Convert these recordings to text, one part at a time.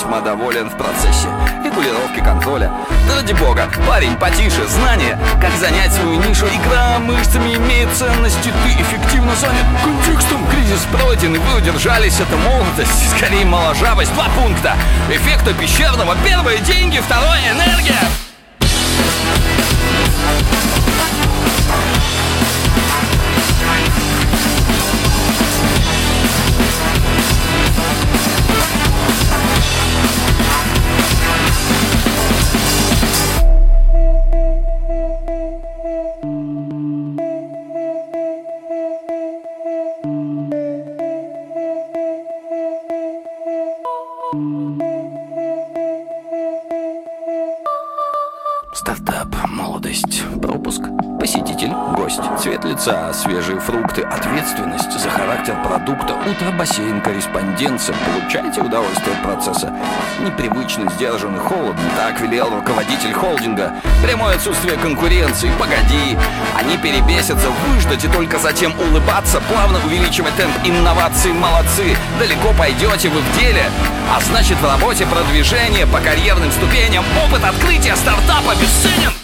весьма доволен в процессе регулировки контроля. Да ради бога, парень, потише, знание, как занять свою нишу. Игра мышцами имеет ценность, и ты эффективно занят контекстом. Кризис пройден, и вы удержались, это молодость, скорее моложавость. Два пункта. Эффекта пещерного. Первое — деньги, второе — энергия. Свежие фрукты, ответственность за характер продукта, утро, бассейн, корреспонденция. Получайте удовольствие от процесса. Непривычно, сдержанно, холодно. Так велел руководитель холдинга. Прямое отсутствие конкуренции. Погоди. Они перебесятся, выждать и только затем улыбаться, плавно увеличивать темп инноваций. Молодцы. Далеко пойдете вы в деле. А значит в работе продвижение по карьерным ступеням. Опыт открытия стартапа бесценен.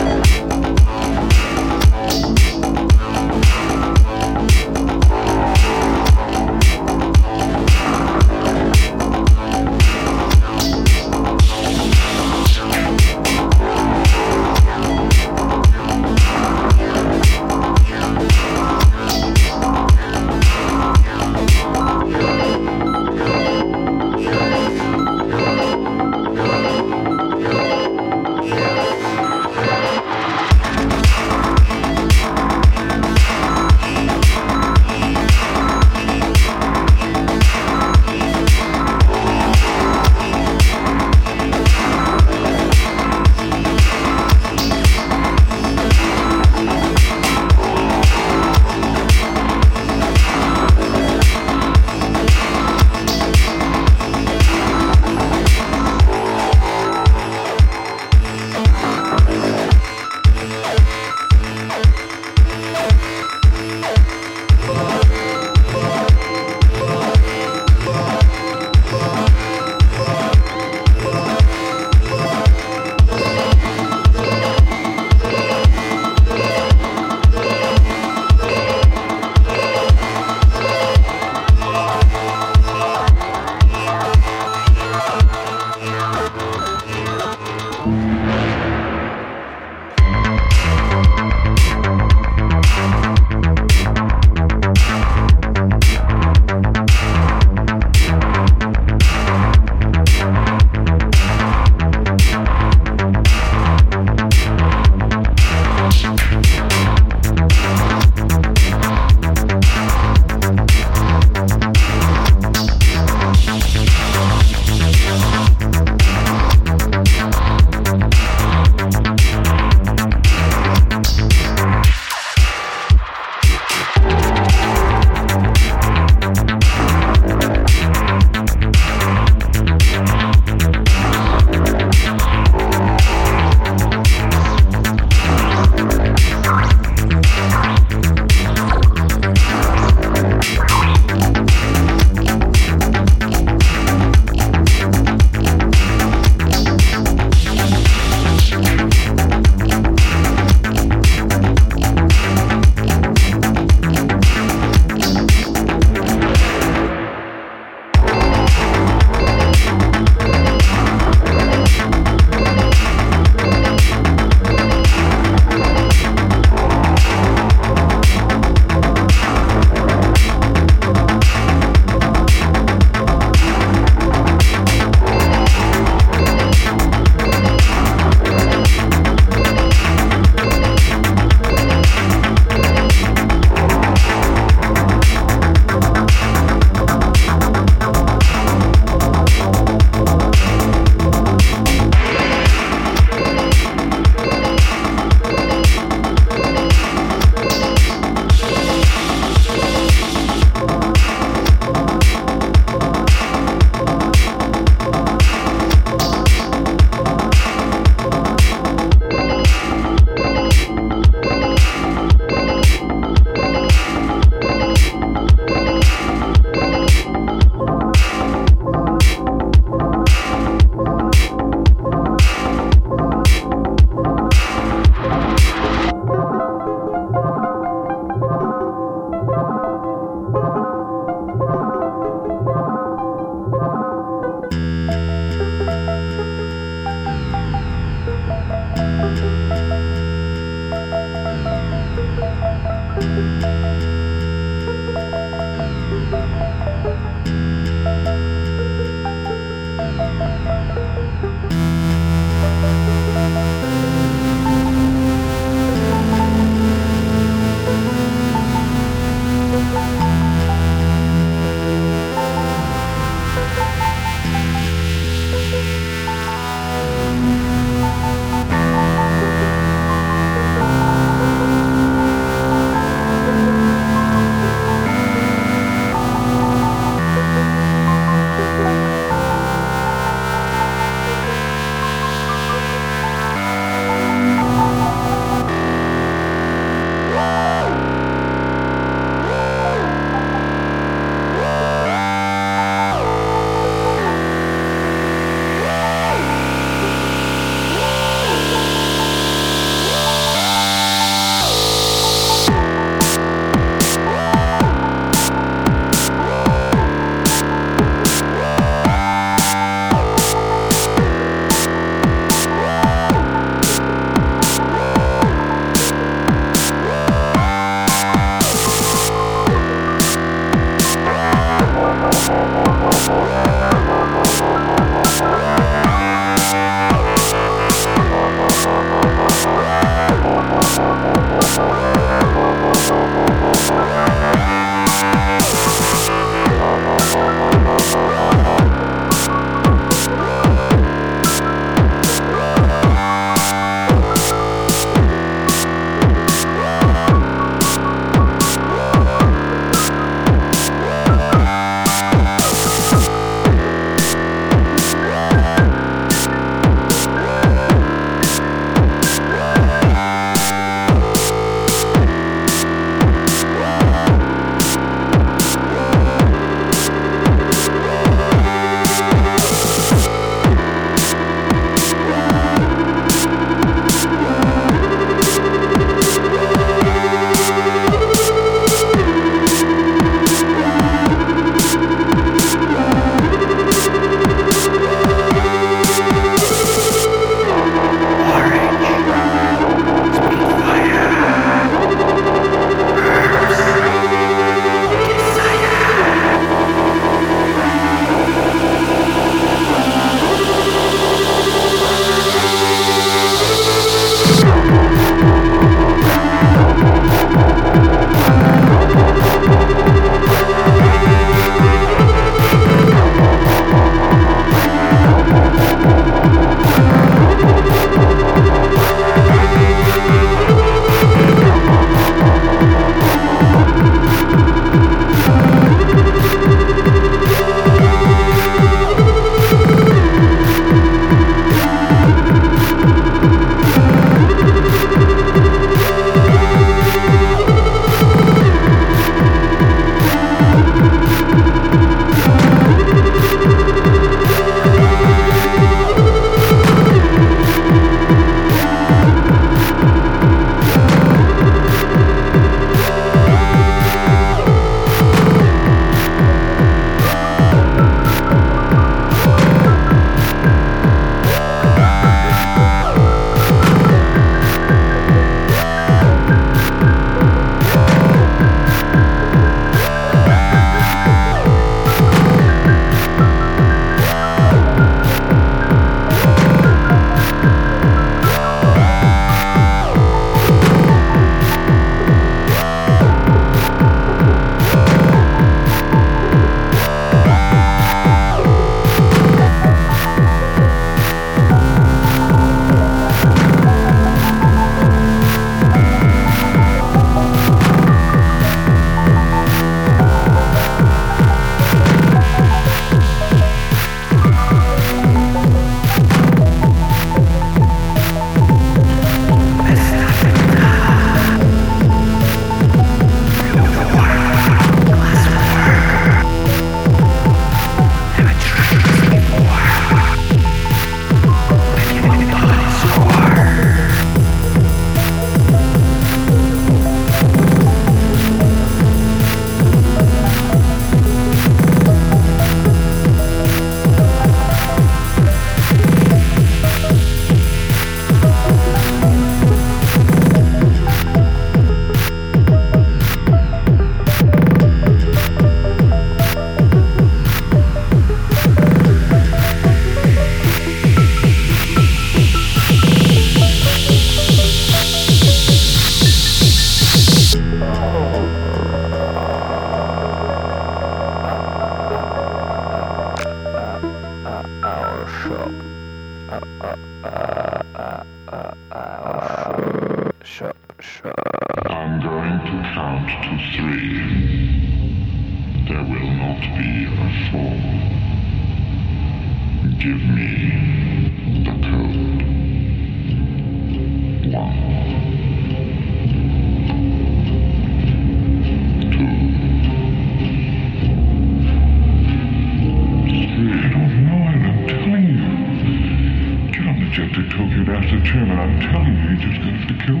funny, you just have to kill.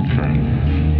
Okay.